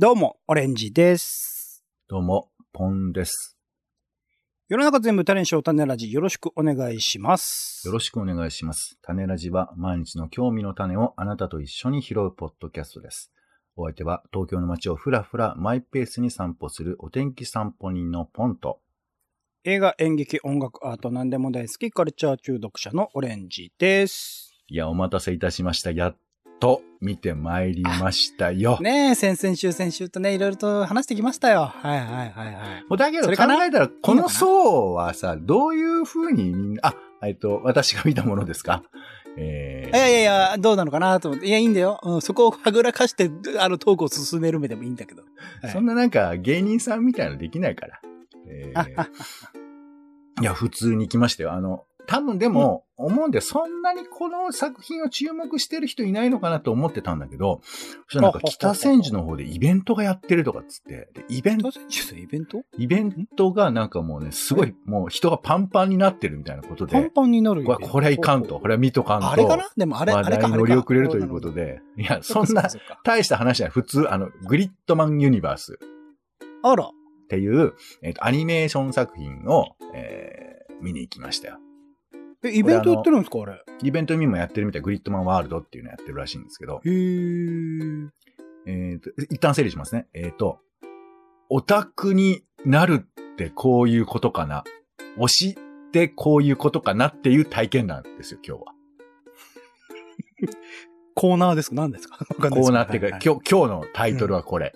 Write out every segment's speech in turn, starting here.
どうも、オレンジです。どうも、ポンです。世の中全部タレンショー種ラジよろしくお願いします。よろしくお願いします。種ラジは毎日の興味の種をあなたと一緒に拾うポッドキャストです。お相手は東京の街をふらふらマイペースに散歩するお天気散歩人のポンと、映画、演劇、音楽、アート、何でも大好き、カルチャー中毒者のオレンジです。いや、お待たせいたしました。やっと見てまいりましたよ。ねえ、先々週、先週とね、いろいろと話してきましたよ。はいはいはいはい。もうだけど考えたら、この層はさ、どういう風にみんな、あ、えっと、私が見たものですか？えいやいやいや、どうなのかなと思って。いや、いいんだよ。うん、そこをはぐらかして、あの、トークを進める目でもいいんだけど。はいそんななんか芸人さんみたいなのできないから。えーいや、普通に来ましたよ。あの、多分でも、思うんで、そんなにこの作品を注目してる人いないのかなと思ってたんだけど、そしたらなんか北千住の方でイベントがやってるとかっつって、でイベント、イベント？イベントがなんかもうね、すごい、もう人がパンパンになってるみたいなことで、パンパンになるこれこれはいかんと、これは見とかんと、あれかな？でもあれ、話あれ乗り遅れるということ。で、いや、そんな大した話じゃない。普通、あの、グリッドマンユニバース。あら。っていう、えっ、と、アニメーション作品を、えー、見に行きましたよ。え、イベントやってるんですかあれ。イベントにもやってるみたい、グリッドマンワールドっていうのやってるらしいんですけど、へー。えっ、と、一旦整理しますね。えっ、と、オタクになるってこういうことかな。推しってこういうことかなっていう体験談ですよ、今日は。コーナーですか？何ですか？コーナーっていうか、はい今日、今日のタイトルはこれ。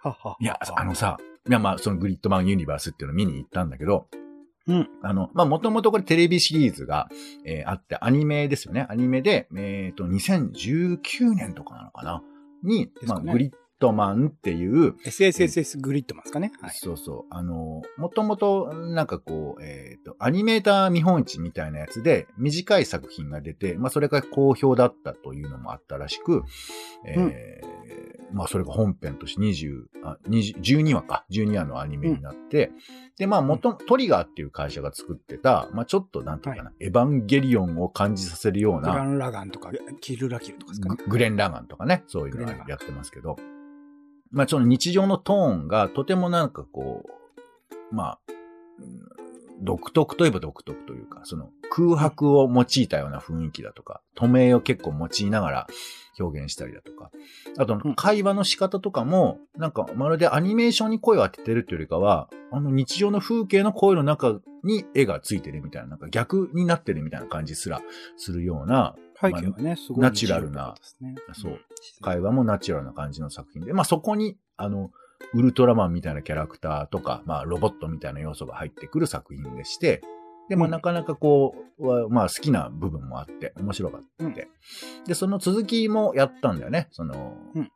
ははいや、あの、さ、いや、まあ、そのグリッドマンユニバースっていうのを見に行ったんだけど、うん。あの、まあ、もともとこれテレビシリーズが、えーあって、アニメですよね。アニメで、えっ、と、2019年とかなのかな？に、まあ、グリッドマンっていう、SSSS グリッドマンですかね？はい。そうそう、あの、もともと、なんかこう、えっ、と、アニメーター見本市みたいなやつで、短い作品が出て、まあ、それが好評だったというのもあったらしく、えーうんまあ、それが本編として20、あ、20 12話か、12話のアニメになって、で、まあ、元、トリガーっていう会社が作ってた、まあ、ちょっと、なんていうかな、エヴァンゲリオンを感じさせるような、グランラガンとか、キルラキルとかですか？ねググレン・ラガンとかね、そういうのやってますけど、まあ、その日常のトーンがとてもなんかこう、まあ、うん独特といえば独特というか、その空白を用いたような雰囲気だとか、止めを結構用いながら表現したりだとか、あとうん会話の仕方とかも、なんかまるでアニメーションに声を当ててるというよりかは、あの日常の風景の声の中に絵がついてるみたいな、なんか逆になってるみたいな感じすらするような、背景はね、すごい。ナチュラルな。そう会話もナチュラルな感じの作品で、まあそこに、あの、ウルトラマンみたいなキャラクターとか、まあロボットみたいな要素が入ってくる作品でして、で、まあうんなかなかこう、はまあ好きな部分もあって、面白かった。うんで、その続きもやったんだよね。その、うん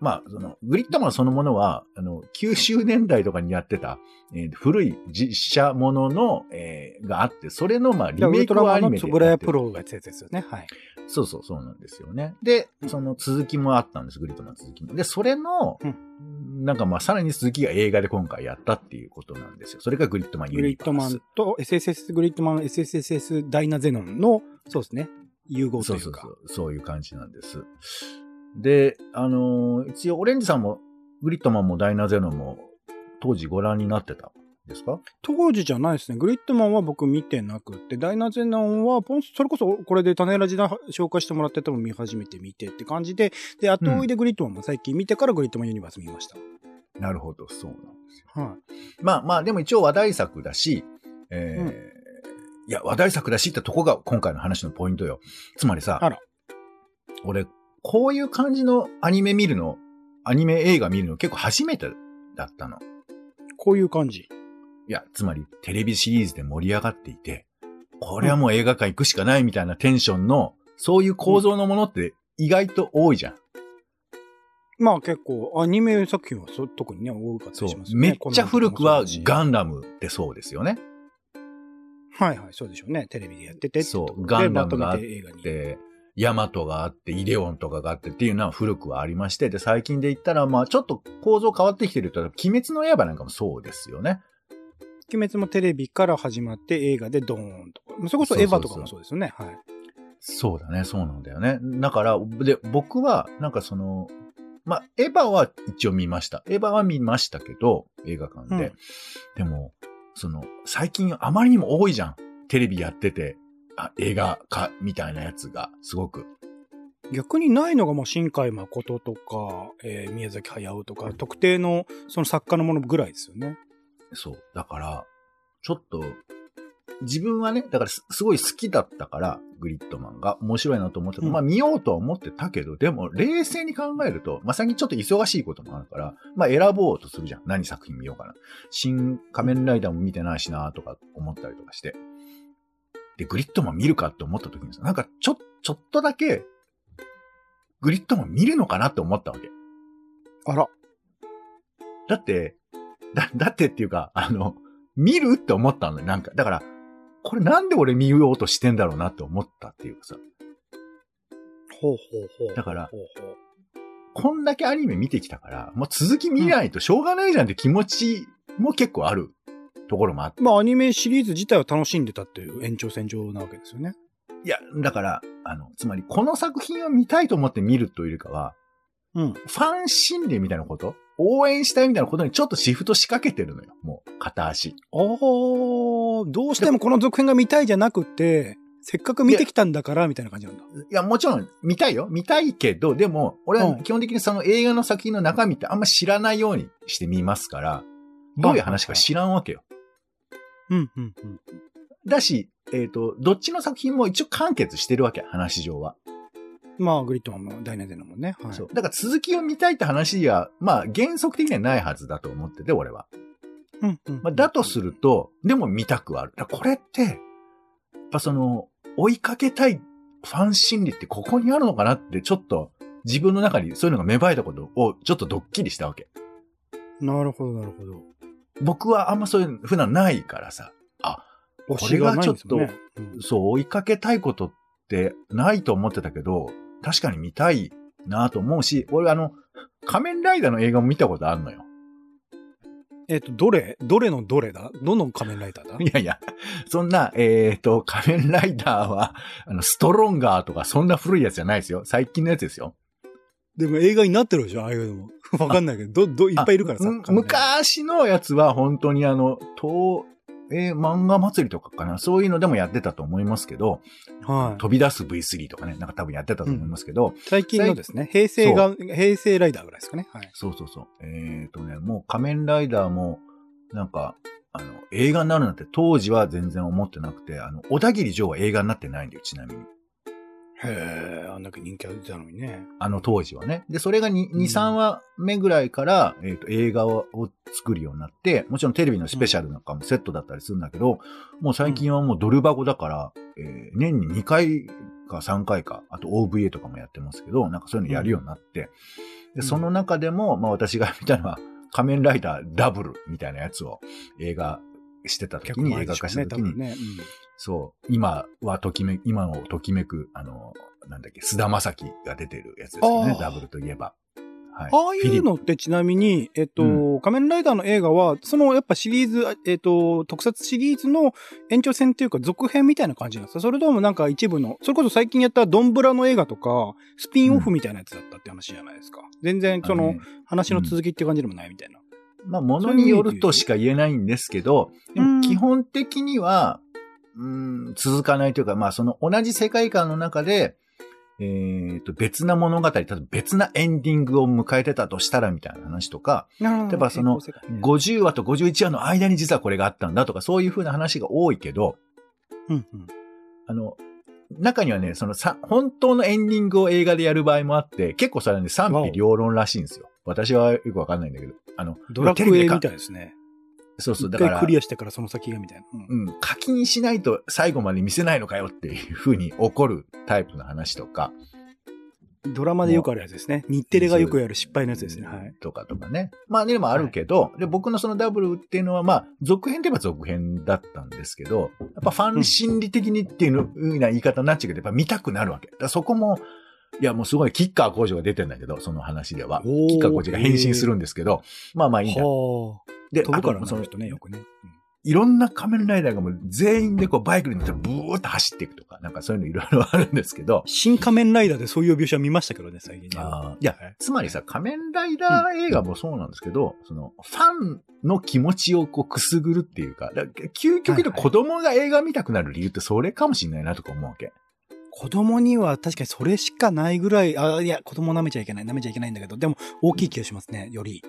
まあ、その、グリッドマンそのものは、あの、90年代とかにやってた、えー古い実写ものの、えーがあって、それの、まあ、リメイトラマンのクをアニメでつぶらやプやってる。ロがやですよね。はい。そうそう、そうなんですよね。でう、んその続きもあったんです、グリッドマンの続きも。で、それの、うなんかまあ、さらに続きが映画で今回やったっていうことなんですよ。それがグリッドマンユグリッドマニバースン。と SSS グリッドマン、SSSS ダイナゼノンの、そうですね。融合といううか。そそうそう、そういう感じなんです。で、あのー一応、オレンジさんも、グリッドマンもダイナゼノンも、当時ご覧になってたんですか？当時じゃないですね。グリッドマンは僕見てなくて、ダイナゼノンは、ポンそれこそこれで種ラジで紹介してもらってたのを見始めて見てって感じで、で、後追いでグリッドマンも最近見てからグリッドマンユニバース見ました。なるほど、そうなんですよ。はい。まあまあ、でも一応話題作だし、えーいや、話題作だしってとこが今回の話のポイントよ。つまりさ、俺、こういう感じのアニメ見るの、アニメ映画見るの？結構初めてだったの。こういう感じ。いや、つまりテレビシリーズで盛り上がっていて、これはもう映画館行くしかないみたいなテンションの、そういう構造のものって意外と多いじゃん。まあ結構、アニメ作品はそ特にね、多かったりしますよね。めっちゃ古くはガン。ダムってそうですよね。はいはい、そうでしょうね。テレビでやっててそうガンダムでがあって映画に。で、ヤマトがあって、イデオンとかがあってっていうのは古くはありまして、で、最近で言ったら、まあちょっと構造変わってきてると、鬼滅の刃なんかもそうですよね。鬼滅もテレビから始まって映画でドーンとか。それこそエヴァとかもそうですよね。はい。そうだね、そうなんだよね。だから、で、僕は、なんかその、まあ、エヴァは一応見ました。エヴァは見ましたけど、映画館で。でも、その、最近あまりにも多いじゃん。テレビやってて、あ、映画化みたいなやつが、すごく。逆にないのが、まあ、新海誠とか、えー、宮崎駿とか、特定の、その作家のものぐらいですよね。そう。だから、ちょっと、自分はね、だからすすごい好きだったから、グリッドマンが面白いなと思ってた、うんまあ見ようとは思ってたけど、でも冷静に考えると、まあ最近ちょっと忙しいこともあるから、まあ選ぼうとするじゃん。何作品見ようかな。新仮面ライダーも見てないしなとか思ったりとかして。で、グリッドマン見るかって思った時にさ、なんかちょ、ちょっとだけ、グリッドマン見るのかなって思ったわけ。あら。だって、だ、だってっていうか、あの、見るって思ったのよ。なんか、だから、これなんで俺見ようとしてんだろうなって思ったっていうかさ、ほうほうほう。だからほうほうこんだけアニメ見てきたから、もう続き見ないとしょうがないじゃんって気持ちも結構あるところもあって。まあ、アニメシリーズ自体を楽しんでたっていう延長線上なわけですよね。いや、だから、あの、つまりこの作品を見たいと思って見るというよりかは、うん。ファン心理みたいなこと？応援したいみたいなことにちょっとシフトしかけてるのよ。もう、片足。ああ、どうしてもこの続編が見たいじゃなくて、せっかく見てきたんだから、みたいな感じなんだ。いや、もちろん見たいよ。見たいけど、でも、俺は基本的にその映画の作品の中身ってあんま知らないようにして見ますから、どういう話か知らんわけよ。うん、うん、うん。だし、えっ、と、どっちの作品も一応完結してるわけ、話上は。まあ、グリッドマンも大内でのもんね。はい。そう。だから続きを見たいって話は、まあ原則的にはないはずだと思ってて、俺は。うん、うん。まあ、だとすると、でも見たくはある。だこれって、やっぱその、追いかけたいファン心理ってここにあるのかなって、ちょっと自分の中にそういうのが芽生えたことをちょっとドッキリしたわけ。なるほど、なるほど。僕はあんまそういうの普段ないからさ、推しがないんですもんね。うんそう、追いかけたいことってないと思ってたけど、確かに見たいなと思うし、俺あの、仮面ライダーの映画も見たことあるのよ。えっと、どれ？どれのどれだ？どの仮面ライダーだ？いやいや、そんな、えっ、と、仮面ライダーは、あの、ストロンガーとかそんな古いやつじゃないですよ。最近のやつですよ。でも映画になってるでしょ？ああいうのも。わかんないけど、ど、ど、いっぱいいるからさ。昔のやつは本当にあの、東、えー漫画祭りとかかなそういうのでもやってたと思いますけど、はい。飛び出す V3 とかね、なんか多分やってたと思いますけど、最近のですね、平成が、平成ライダーぐらいですかね。はい。そうそうそう。えっ、とね、もう仮面ライダーも、なんか、あの、映画になるなんて当時は全然思ってなくて、あの、小田切城は映画になってないんだよ、ちなみに。へえ、あんだけ人気あったのにね。あの当時はね。で、それが 2, うん2 3話目ぐらいから、えっ、と、映画を作るようになって、もちろんテレビのスペシャルなんかもセットだったりするんだけど、もう最近はもうドル箱だから、えー年に2回か3回か、あと OVA とかもやってますけど、なんかそういうのやるようになって、うんで、その中でも、まあ私が見たのは、仮面ライダーダブルみたいなやつを映画してた時に、映画化した時に、多分ね。そう、今はときめ、今をときめく、あの、なんだっけ、菅田将暉が出てるやつですよねダブルといえば。はい。ああいうのってちなみに、えっと、う仮面ライダーの映画は、そのやっぱシリーズ、えっと、特撮シリーズの延長線っていうか続編みたいな感じなんですか？それともなんか一部の、それこそ最近やったドンブラの映画とか、スピンオフみたいなやつだったって話じゃないですか。全然その話の続きっていう感じでもないみたいな。まあ、ものによるとしか言えないんですけど、でうんも基本的には、うん、続かないというか、まあ、その同じ世界観の中で、えっ、と、別な物語、例えば別なエンディングを迎えてたとしたらみたいな話とか、例えばその平行世界ね50話と51話の間に実はこれがあったんだとか、そういう風な話が多いけど、うんうん。あの、中にはね、そのさ、本当のエンディングを映画でやる場合もあって、結構それはね、賛否両論らしいんですよ。私はよくわかんないんだけど。あの、ドラクエみたいですね。そうそう、だからク、リアしてからその先がみたいな。うんうん、課金しないと最後まで見せないのかよっていう風に怒るタイプの話とか、ドラマでよくあるやつですね。日テレがよくやる失敗のやつですね。はい。とかとかね。まあでもあるけど、で、僕のそのダブルっていうのはまあ、続編といえば続編だったんですけど、やっぱファン心理的にっていうの、ふうな言い方になっちゃうけど、やっぱ見たくなるわけ。だそこも、いやもうすごいキッカー工場が出てんだけど、その話では。キッカー工場が変身するんですけど、まあまあいいんだ。はで、あ。飛ぶからその人ね、よくね。いろんな仮面ライダーがもう全員でこうバイクに乗ってブーって走っていくとか。か、なんかそういうのいろいろあるんですけど。新仮面ライダーでそういう描写見ましたけどね、最近ね。いや、つまりさ、仮面ライダー映画もそうなんですけど、うん、その、ファンの気持ちをこうくすぐるっていうか、か究極で子供が映画見たくなる理由ってそれかもしれないなとか思うわけ。子供には確かにそれしかないぐらい、あ、いや、子供舐めちゃいけない、舐めちゃいけないんだけど、でも大きい気がしますね、より。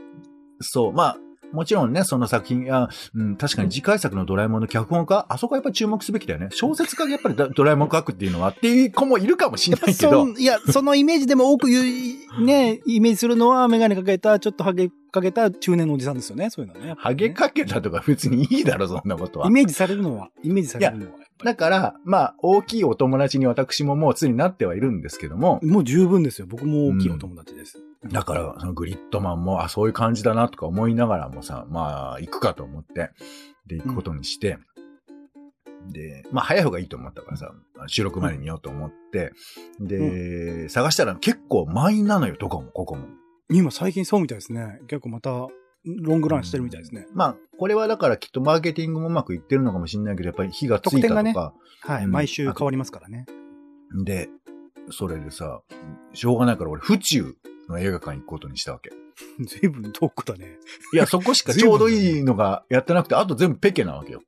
そう、まあ、もちろんね、その作品や、うん、確かに次回作のドラえもんの脚本家、あそこはやっぱり注目すべきだよね。小説家がやっぱり ドラえもん書くっていうのはっていう子もいるかもしれないけど。いや、そのイメージでも多く言う、ね、イメージするのはメガネかけた、ちょっとハゲかけた中年のおじさんですよね、そういうのね。ねハゲかけたとか別にいいだろ、そんなことは。イメージされるのは、イメージされるのは。だから、まあ、大きいお友達に私ももう常になってはいるんですけども。もう十分ですよ。僕も大きいお友達です。うん、だから、そのグリッドマンも、あ、そういう感じだなとか思いながらもさ、まあ、行くかと思って、で、行くことにして、うん、で、まあ、早い方がいいと思ったからさ、収録前に見ようと思って、うん、で、探したら結構満員なのよ、どこも、ここも。今最近そうみたいですね。結構またロングランしてるみたいですね。まあ、これはだからきっとマーケティングもうまくいってるのかもしれないけど、やっぱり火がついたとか。ね、はい、うん、毎週変わりますからね。で、それでさ、しょうがないから俺、府中の映画館行くことにしたわけ。随分遠くだね。いや、そこしか ちょうどいいのがやってなくて、あと全部ペケなわけよ。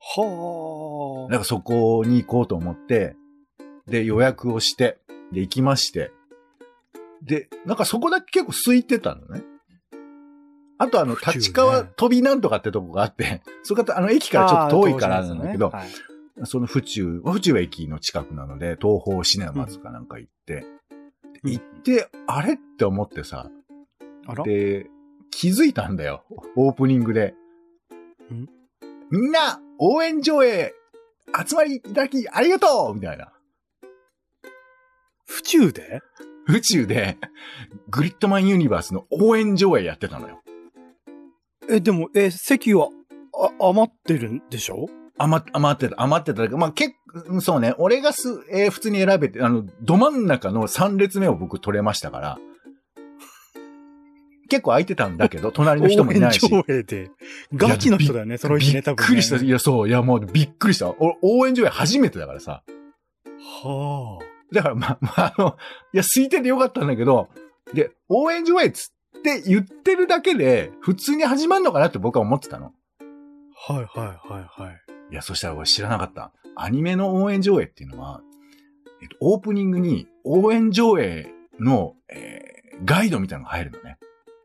はあ。だからそこに行こうと思って、で、予約をして、で、行きまして、で、なんかそこだけ結構空いてたのね。あとあの、立川飛びなんとかってとこがあって、そこかあの、駅からちょっと遠いからなんだけど、その府中、府中駅の近くなので、東方シネマズかなんか行って、うん、行って、あれって思ってさ、で、気づいたんだよ。オープニングで。みんな、応援上映、集まりいただき、ありがとうみたいな。府中で？府中で、グリッドマンユニバースの応援上映やってたのよ。え、でも、え、席は、あ、余ってるんでしょ？余、余ってた、余ってた。まあ、結構、そうね。俺がす、えー、普通に選べて、あの、ど真ん中の3列目を僕取れましたから。結構空いてたんだけど、隣の人もいないし。応援上映で。ガチの人だよね、その日ね、多分、ね。びっくりした。いや、そう。いや、もうびっくりした。応援上映初めてだからさ。はあ。だから、まあ、まあ、あの、いや、空いててよかったんだけど、で、応援上映つって言ってるだけで、普通に始まるのかなって僕は思ってたの。はいはいはいはい。いや、そしたら俺知らなかった。アニメの応援上映っていうのは、えっと、オープニングに応援上映の、えー、ガイドみたいなのが入るのね。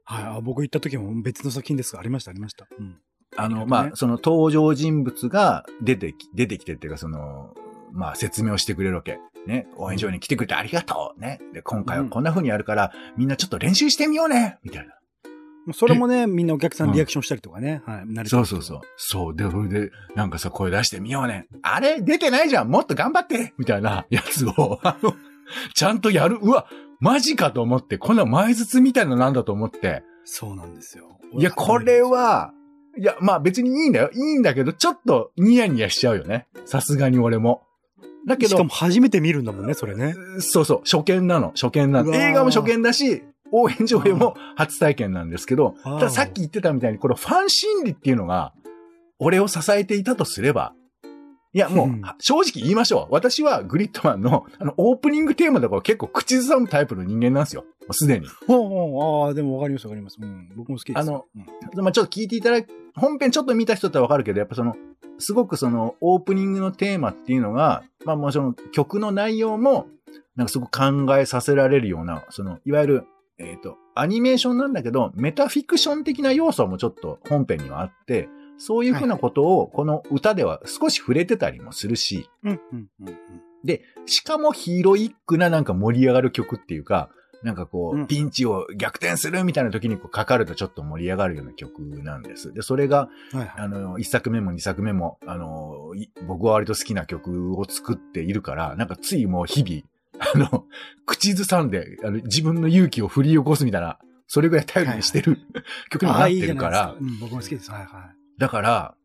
はい、僕行った時も別の作品ですが、ありました、ありました。うん。あの、ね、まあ、その登場人物が出てき、出てきてっていうか、その、まあ、説明をしてくれるわけ。ね、応援上に来てくれてありがとうね。で、今回はこんな風にやるから、うん、みんなちょっと練習してみようねみたいな。それもね、みんなお客さんリアクションしたりとかね。うん、はい。慣れそうそうそう。そう。で、それで、なんかさ、声出してみようね。あれ？出てないじゃんもっと頑張ってみたいな やつを、あの、ちゃんとやる。うわ、マジかと思って、こんな前筒みたいななんだと思って。そうなんですよ。いや、これは、いや、まあ別にいいんだよ。いいんだけど、ちょっとニヤニヤしちゃうよね。さすがに俺も。だけど。しかも初めて見るんだもんね、それね。そうそう、初見なの、初見なの。映画も初見だし、応援上映も初体験なんですけど、たださっき言ってたみたいに、このファン心理っていうのが、俺を支えていたとすれば、いや、もう、正直言いましょう。私はグリッドマンの、あの、オープニングテーマとか結構口ずさむタイプの人間なんですよ。もうすでに。ああ、でもわかりますわかります。うん。僕も好きです。あの、うん、まあちょっと聞いていただい本編ちょっと見た人ってわかるけど、やっぱその、すごくその、オープニングのテーマっていうのが、まあもちろん曲の内容も、なんかすごく考えさせられるような、その、いわゆる、えっ、ー、と、アニメーションなんだけど、メタフィクション的な要素もちょっと本編にはあって、そういうふうなことをこの歌では少し触れてたりもするし、で、しかもヒーロイックななんか盛り上がる曲っていうか、なんかこう、ピンチを逆転するみたいな時にこうかかるとちょっと盛り上がるような曲なんです。で、それが、はいはい、あの、一作目も二作目も、あの、僕は割と好きな曲を作っているから、なんかついもう日々、あの、口ずさんで、あの、自分の勇気を振り起こすみたいな、それぐらい頼りにしてる、はいはい、曲になってるから、いいうん、僕も好きです。はいはい。だから、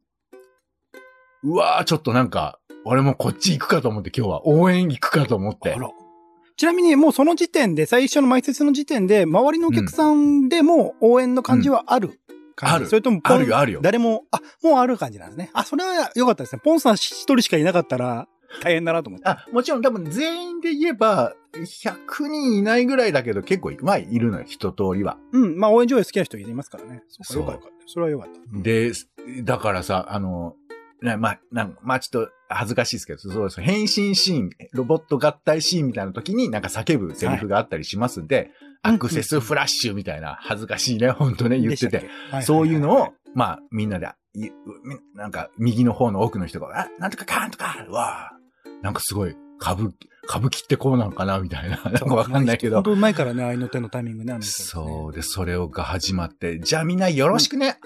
うわー、ちょっとなんか、俺もこっち行くかと思って今日は応援行くかと思って。あら。ちなみにもうその時点で、最初の埋設の時点で、周りのお客さんでも応援の感じはある、ある。それとも、あるよ、あるよ。誰も、あ、もうある感じなんですね。あ、それは良かったですね。ポンさん一人しかいなかったら、大変だなと思って。あ、もちろん多分全員で言えば、100人いないぐらいだけど結構、まあいるのよ、一通りは。うん。まあ、応援上映好きな人いますからね。そうよかった。それはよかった。で、だからさ、あの、ね、まあ、なんまあちょっと恥ずかしいですけど、そうです。変身シーン、ロボット合体シーンみたいな時になんか叫ぶセリフがあったりしますんで、はいアクセスフラッシュみたいな恥ずかしいね、本当ね、言ってて。そういうのはを、まあ、みんなで、なんか、右の方の奥の人が、あ、なんとかかんとか、わあ、なんかすごい、歌舞伎、歌舞伎ってこうなんかな、みたいな。なんかわかんないけど本。当うまいからね、愛の手のタイミングね。あの人ねそうで、それをが始まって、じゃあみんなよろしくね。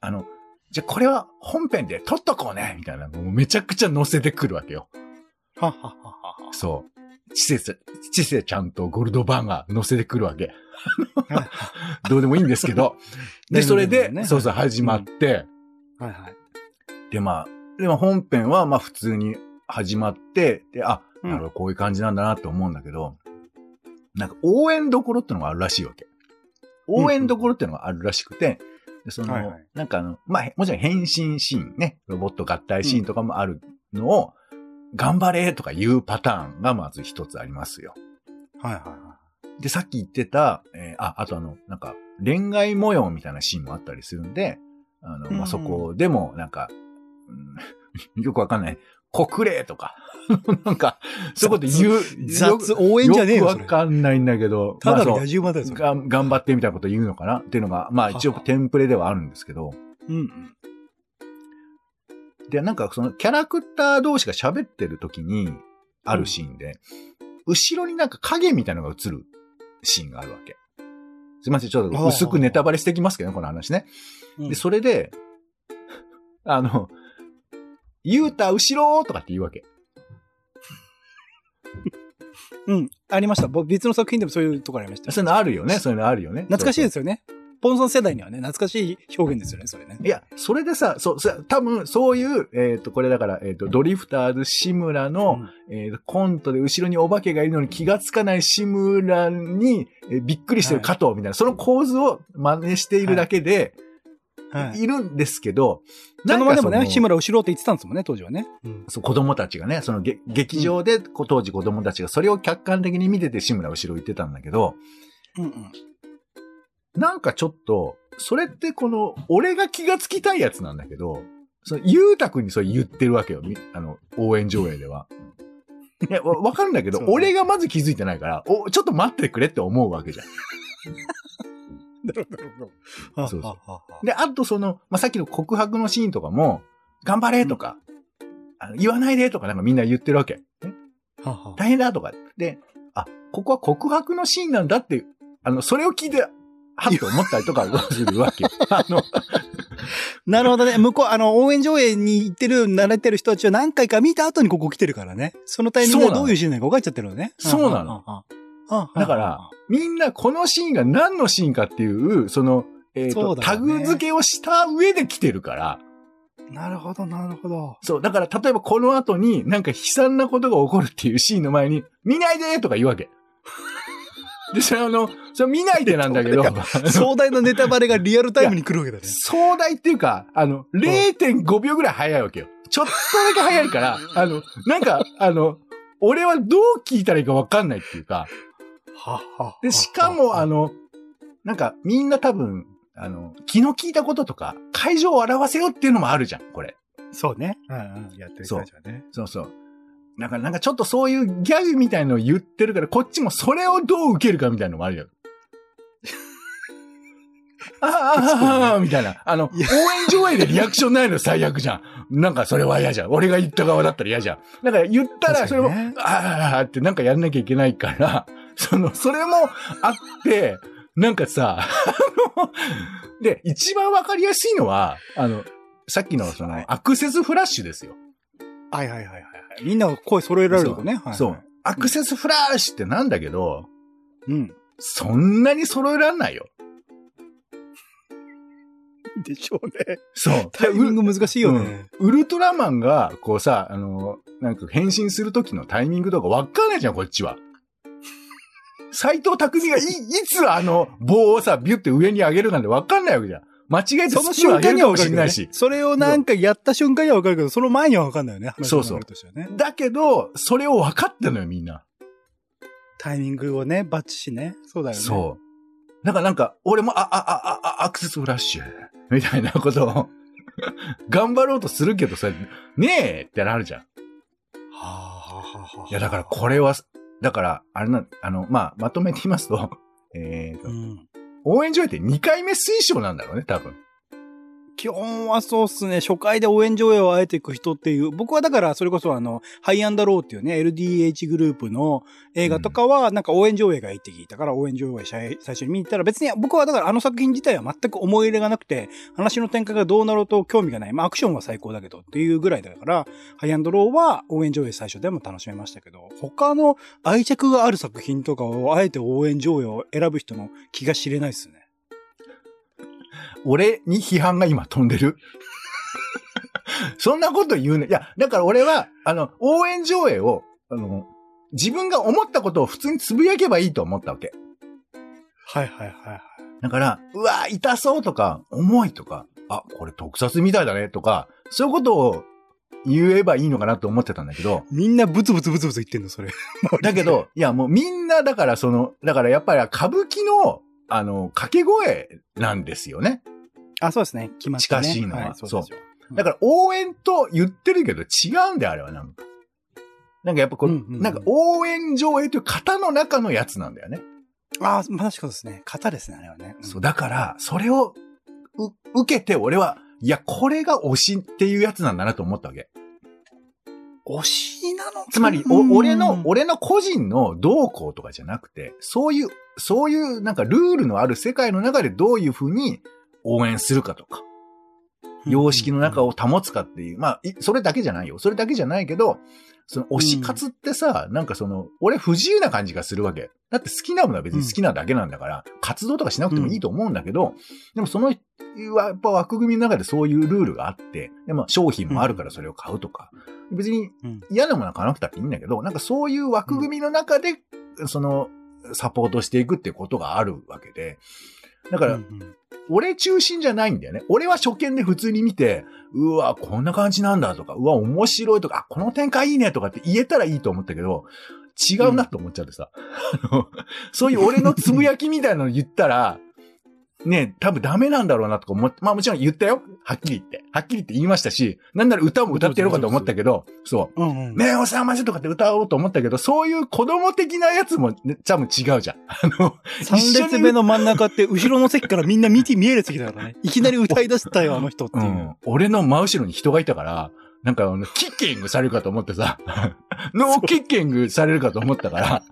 あの、じゃあこれは本編で撮っとこうね、みたいな。もうめちゃくちゃ載せてくるわけよ。はっはっはっは。そう。知性、知性ちゃんとゴールドバーが載せてくるわけ。どうでもいいんですけど。で、それで、ねそうそう始まって、はいはい。で、まあ、でも本編はまあ普通に始まって、で、あ、うんなるほど、こういう感じなんだなって思うんだけど、なんか応援どころってのがあるらしいわけ。応援どころってのがあるらしくて、でその、はいはい。なんかあの、まあ、もちろん変身シーンね、ロボット合体シーンとかもあるのを、頑張れとかいうパターンがまず一つありますよ。はいはいはで、さっき言ってた、えーあ、あとあの、なんか、恋愛模様みたいなシーンもあったりするんで、あの、まあ、うん。そこでも、なんか、うん よくわかんない。国礼とか、なんか、そういうこと言う、い。雑応援じゃねえよ、よくわ。かんないんだけど、ただの野獣馬だよ、それ。が頑張ってみたいなこと言うのかな？っていうのが、まあ一応テンプレではあるんですけど、うんうん。で、なんかそのキャラクター同士が喋ってる時にあるシーンで、後ろになんか影みたいなのが映るシーンがあるわけ。すいません、ちょっと薄くネタバレしてきますけどね、この話ね。うんで、それで、あの、ゆうた後ろとかって言うわけ。うん。ありました。僕別の作品でもそういうところありました。そういうのあるよね、そういうのあるよね。。懐かしいですすよね。ポンソン世代にはね、懐かしい表現ですよね、それね。いや、それでさ、そう、そ多分、そういう、えっ、と、これだから、えっ、と、ドリフターズ志村の、えーコントで後ろにお化けがいるのに気がつかない志村に、えーびっくりしてる加藤みたいな、その構図を真似しているだけで、はい。い、るんですけど、そのままでもね、志村後ろって言ってたんですもんね、当時はね。うん。そう子供たちがね、そのげ劇場で、当時子供たちがそれを客観的に見てて志村後ろ言ってたんだけど、うんうん。なんかちょっと、それってこの、俺が気がつきたいやつなんだけど、その、ゆうたくんにそれ言ってるわけよ。みあの、応援上映では。いや、わわかるんだけど、俺がまず気づいてないから、お、ちょっと待ってくれって思うわけじゃん。なるほどそうそうで、あとその、まあ、さっきの告白のシーンとかも、頑張れとか、あの言わないでとかなんかみんな言ってるわけ。ねはは大変だとか。で、あ、ここは告白のシーンなんだって、あの、それを聞いて、はっと思ったりとか するわけよ。あの、なるほどね。向こう、あの、応援上映に行ってる、慣れてる人たちは何回か見た後にここ来てるからね。そのタイミングでそうなのどういうシーンなのか分かっちゃってるのね。そうなの。だから、みんなこのシーンが何のシーンかっていう、その、えっ、と、そうだよねタグ付けをした上で来てるから、なるほど、なるほど。そう、だから例えばこの後になんか悲惨なことが起こるっていうシーンの前に、見ないでとか言うわけ。で、それあの、それ見ないでなんだけど、だ 壮大なネタバレがリアルタイムに来るわけだね。壮大っていうか、あの、0.5秒ぐらい早いわけよ。ちょっとだけ早いから、あの、なんか、あの、俺はどう聞いたらいいかわかんないっていうか、で、しかも、あの、なんか、みんな多分、あの、気の利いたこととか、会場を表せよっていうのもあるじゃん、これ。そうね。うんうん。やってる人たちはね。そうそう。なんか、なんかちょっとそういうギャグみたいのを言ってるから、こっちもそれをどう受けるかみたいなのもあるよ。ああ、ああ、ああ、みたいな。あの、応援上映でリアクションないの最悪じゃん。なんかそれは嫌じゃん。俺が言った側だったら嫌じゃん。だから言ったら、それも、確かにねああ、ああってなんかやんなきゃいけないから、その、それもあって、なんかさ、あの、で、一番わかりやすいのは、あの、さっきのそはいの、アクセスフラッシュですよ。はいはいはいはい。みんなが声揃えられるとね。はいはいそう。。アクセスフラッシュってなんだけど、うん。そんなに揃えらんないよ。でしょうね。そう。タイミング難しいよね。ウルトラマンが、こうさ、あの、なんか変身する時のタイミングとかわかんないじゃん、こっちは。斎藤匠がい、いつあの棒をさ、ビュって上に上げるなんてわかんないわけじゃん。間違えてその瞬間にはわかるけどねしれないし。それをなんかやった瞬間にはわかるけど、その前にはわかんないよね。そうそう。だけど、それを分かってんのよ、みんな。タイミングをね、バッチしね。そうだよね。そう。だからなんか、俺も、あ、あ、あ、あ、アクセスフラッシュ、みたいなことを、頑張ろうとするけどさ、ねえってなるじゃん。はあ、はあ、はあ、はあ。いや、だからこれは、だから、あれな、あの、まあ、まとめて言いますと、えーと、うん。応援上映って2回目推奨なんだろうね、多分。基本はそうっすね。初回で応援上映をあえていく人っていう。僕はだから、それこそあの、ハイアンダローっていうね、LDH グループの映画とかは、なんか応援上映がいいって聞いたから、応援上映最最初に見に行ったら、別に僕はだからあの作品自体は全く思い入れがなくて、話の展開がどうなろうと興味がない。まあアクションは最高だけどっていうぐらいだから、ハイアンダローは応援上映最初でも楽しめましたけど、他の愛着がある作品とかをあえて応援上映を選ぶ人の気が知れないっすね。俺に批判が今飛んでる。そんなこと言うね。いや、だから俺は、あの、応援上映を、あの、自分が思ったことを普通につぶやけばいいと思ったわけ。はいはいはいはい。だから、うわ、痛そうとか、重いとか、あ、これ特撮みたいだねとか、そういうことを言えばいいのかなと思ってたんだけど、みんなブツブツブツブツ言ってんの、それ。だけど、いやもうみんなだからその、だからやっぱり歌舞伎の、あの、掛け声なんですよね。あ、そうですね。決まって、ね。近しいのははい、そうですよ。だから応援と言ってるけど違うんだよ、あれはなんか。なんかやっぱこう、うんうんうんなんか応援上映という型の中のやつなんだよね。ああ、まあ確かですね。型ですね、あれはね。そう、だから、それを、う、受けて俺は、いや、これが推しっていうやつなんだなと思ったわけ。推しなの？つまり、俺の、俺の個人の動向とかじゃなくて、そういう、そういうなんかルールのある世界の中でどういうふうに応援するかとか、様式の中を保つかっていう、まあ、いそれだけじゃないよ。それだけじゃないけど、その推し活ってさ、なんかその、俺不自由な感じがするわけ。だって好きなものは別に好きなだけなんだから、活動とかしなくてもいいと思うんだけど、でもその、やっぱ枠組みの中でそういうルールがあって、でも商品もあるからそれを買うとか、別にうん。嫌なものは買わなくたっていいんだけど、なんかそういう枠組みの中で、その、サポートしていくっていうことがあるわけで、だから、うんうん俺中心じゃないんだよね。俺は初見で普通に見て、うわ、こんな感じなんだとか、うわ、面白いとか、あこの展開いいねとかって言えたらいいと思ったけど、違うなと思っちゃってさ。あのそういう俺のつぶやきみたいなの言ったら、ね、多分ダメなんだろうなとか思って、まあもちろん言ったよ。はっきり言って。はっきり言って言いましたし、なんなら歌も歌ってやろうかと思ったけど、そう。うんうん。目を覚ませとかって歌おうと思ったけど、そういう子供的なやつも、ね、多分違うじゃん。あの、三列目の真ん中って、後ろの席からみんな見て見える席だからね。いきなり歌い出したよ、あの人っていうう。ん。俺の真後ろに人がいたから、なんかあの、キッキングされるかと思ってさ、ノーキッキングされるかと思ったから、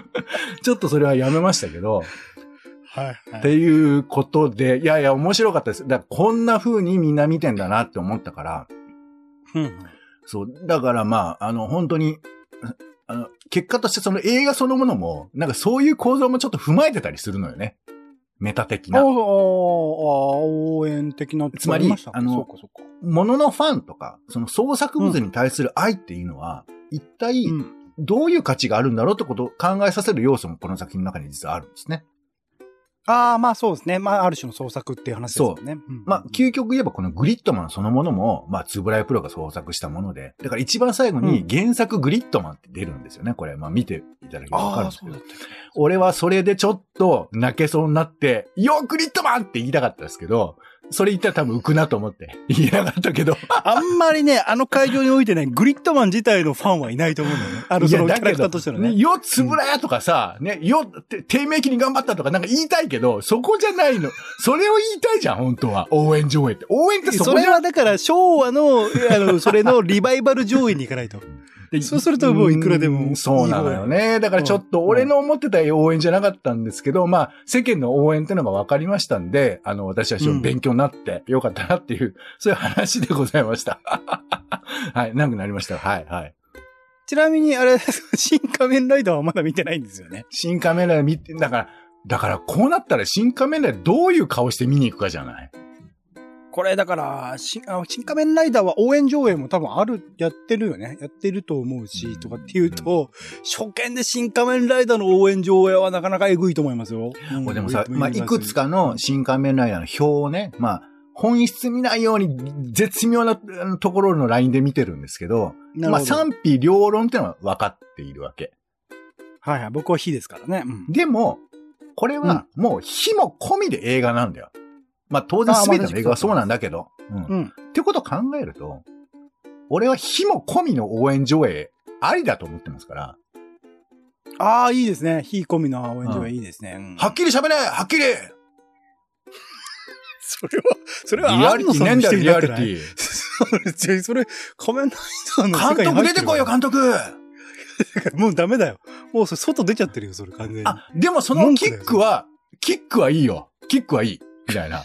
ちょっとそれはやめましたけど、はいはっていうことで、いやいや、面白かったです。だからこんな風にみんな見てんだなって思ったから、うんうん。そう、だからまあ、あの、本当に、あの、結果としてその映画そのものも、なんかそういう構造もちょっと踏まえてたりするのよね。メタ的ああ、な。応援的な。つまりあの。もののファンとか、その創作物に対する愛っていうのは、一体うん。どういう価値があるんだろうってことを考えさせる要素もこの作品の中に実はあるんですね。ああ、まあそうですね。まあ、ある種の創作っていう話ですよね。うんまあ、究極言えばこのグリッドマンそのものも、まあ、つぶらいプロが創作したもので、だから一番最後に原作グリッドマンって出るんですよね。これ、まあ見ていただければわかるんですけど俺はそれでちょっと泣けそうになって、よグリッドマンって言いたかったですけど、それ言ったら多分浮くなと思って言えなかったけど。あんまりね、あの会場においてね、グリッドマン自体のファンはいないと思うんだよね。あの、そのキャラクターとしてのね。よ、つぶらやとかさ、ね、よ、て低迷期に頑張ったとかなんか言いたいけど、そこじゃないの。それを言いたいじゃん、本当は。応援上映って。応援ってそそこじゃれはだから昭和の、あの、それのリバイバル上映に行かないと。そうするともういくらでもうんそうなのよね。だからちょっと俺の思ってた応援じゃなかったんですけど、まあ、世間の応援ってのが分かりましたんで、あの、私は非常に勉強になってよかったなっていう、そういう話でございました。はい、長くなりました。はい、はい。ちなみに、あれ、新仮面ライダーはまだ見てないんですよね。新仮面ライダー見て、だから、だからこうなったら新仮面ライダーどういう顔して見に行くかじゃない？これだから、新仮面ライダーは応援上映も多分ある、やってるよね。やってると思うし、とかっていうと、初見で新仮面ライダーの応援上映はなかなかエグいと思いますよ。うでもさ、まあ、いくつかの新仮面ライダーの表をね、まあ、本質見ないように絶妙なところのラインで見てるんですけど、まあ、賛否両論ってのは分かっているわけ。はいはい。僕は火ですからね。うんでも、これはもう火も込みで映画なんだよ。まあ当然全ての映画はそうなんだけど。うん。うん。ってことを考えると、俺は火も込みの応援上映ありだと思ってますから、ああ、いいですね。火込みの応援上映いいですね。うんはっきり喋れはっきり それは、それは、リアリティねえんだよ、リアリティ。ィ。それ、仮面ライダーの世界監督出てこいよ、監督督 もうダメだよ。もうそれ外出ちゃってるよ、それ完全に。あ、でもそのキックは、キックはいいよ。キックはいい。みたいな。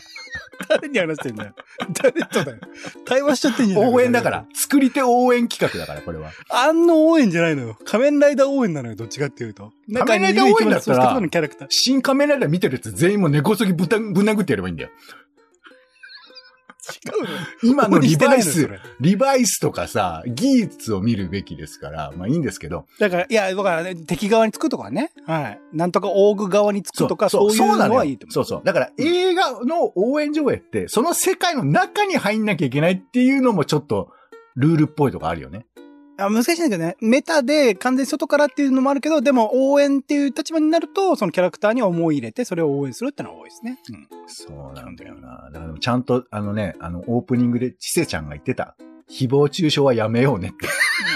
誰に話してんだよ。誰とだよ。対話しちゃってんじゃん。応援だから。。作り手応援企画だから、これは。あんの応援じゃないのよ。仮面ライダー応援なのよ、どっちかっていうと。仮面ライダー応援だったら中にいる一番そうしたことのキャラクター。新仮面ライダー見てるやつ全員もう根こそぎぶったぶん殴ってやればいいんだよ。今のリバイスリバイスとかさ、技術を見るべきですから、まあいいんですけど。だから、いや、だからね、敵側につくとかね。はい。なんとかオーグ側につくとか、そういうのはいいと思う。そうそう。だから映画の応援上映って、その世界の中に入んなきゃいけないっていうのもちょっと、ルールっぽいとこあるよね。あ難しいんだけどね。メタで完全に外からっていうのもあるけど、でも応援っていう立場になると、そのキャラクターに思い入れて、それを応援するってのは多いですね。うん。そうなんだよな。だからちゃんと、あのね、あの、オープニングでチセちゃんが言ってた。誹謗中傷はやめようねって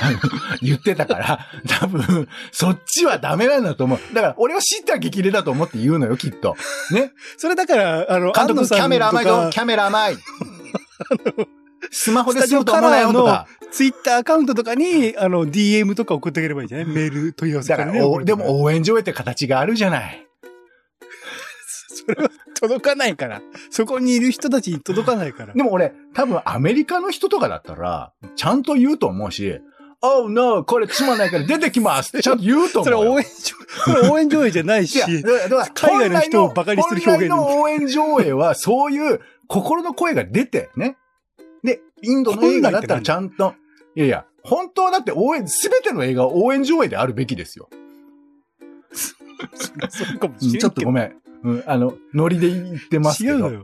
言ってたから、多分、そっちはダメなんだと思う。だから、俺は知った激励だと思って言うのよ、きっと。ね。それだから、あの、監督、キャメラ甘いぞ、キャメラ甘い。スマホですると思うなよ、とか。ツイッターアカウントとかに、あの、DM とか送ってあげればいいじゃない？メール問い合わせだから、ね。おでも応援上映って形があるじゃない。それは届かないから。そこにいる人たちに届かないから。でも俺、多分アメリカの人とかだったら、ちゃんと言うと思うし、Oh no, これつまんないから出てきますちゃんと言うと思よ。そうれ応援上、それ応援上映じゃないしいや、、だから海外の人をバカにする表現本来の応援上映は、そういう心の声が出て、ね。で、インドの映画だったらちゃんと、いやいや、本当はだって応援、すべての映画は応援上映であるべきですよ。ちょっとごめん。うん、あの、ノリで言ってますけど。違うのよ。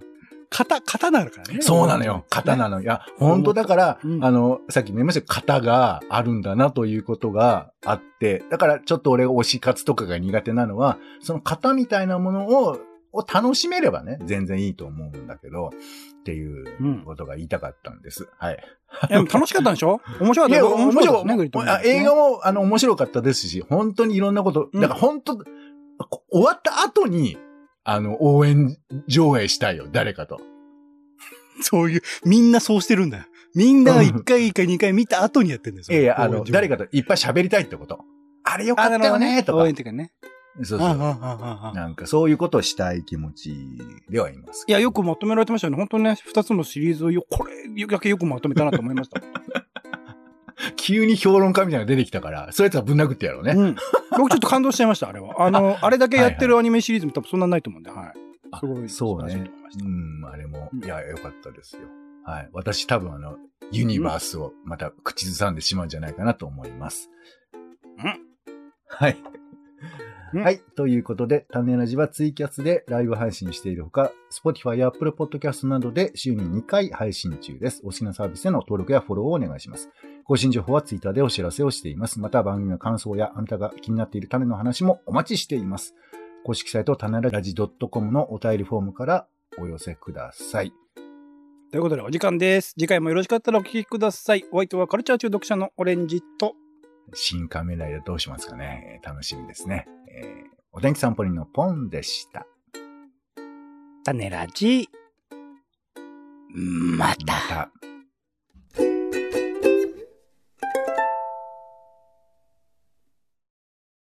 型、型なのからね。そうなのよ。型なの。いや、本当だから、うんあの、さっきも言いましたけど、型があるんだなということがあって、だからちょっと俺が推し活とかが苦手なのは、その型みたいなものを、を楽しめればね、全然いいと思うんだけど、っていうことが言いたかったんです。はい。いや楽しかったんでしょ？面白かった。面白かったねグリッドマンあ映画も、あの、面白かったですし、本当にいろんなこと、うんだから本当、こ終わった後に、あの、応援上映したいよ、誰かと。そういう、みんなそうしてるんだよ。みんなが1回か2回見た後にやってるんですよ。いやいや、あの、誰かかといっぱい喋りたいってこと。あれよかったよね、とか応援。っていうかね。そうそう。なんかそういうことをしたい気持ちではいます。いや、よくまとめられてましたよね。本当にね、二つのシリーズをよ、これだけよくまとめたなと思いました。急に評論家みたいなのが出てきたから、そういうやつはぶん殴ってやろうね。うん。僕ちょっと感動しちゃいました、あれは。あの、あれだけやってるアニメシリーズも多分そんなないと思うんで、はい。あすごいそうねうん、あれもう、んいや、よかったですよ。はい。私多分あの、ユニバースをまた口ずさんでしまうんじゃないかなと思います。うんはい。うんはい。ということで、種ラジはツイキャスでライブ配信しているほか、Spotify や Apple Podcast などで週に2回配信中です。お好きなサービスへの登録やフォローをお願いします。更新情報は Twitter でお知らせをしています。また番組の感想やあなたが気になっている種の話もお待ちしています。公式サイト、種ラジ .com のお便りフォームからお寄せください。ということで、お時間です。次回もよろしかったらお聞きください。お相手はカルチャー中毒者のオレンジと、新仮面ライダーどうしますかね楽しみですね。えーお天気散歩人のポンでした。種ラジ、またまた。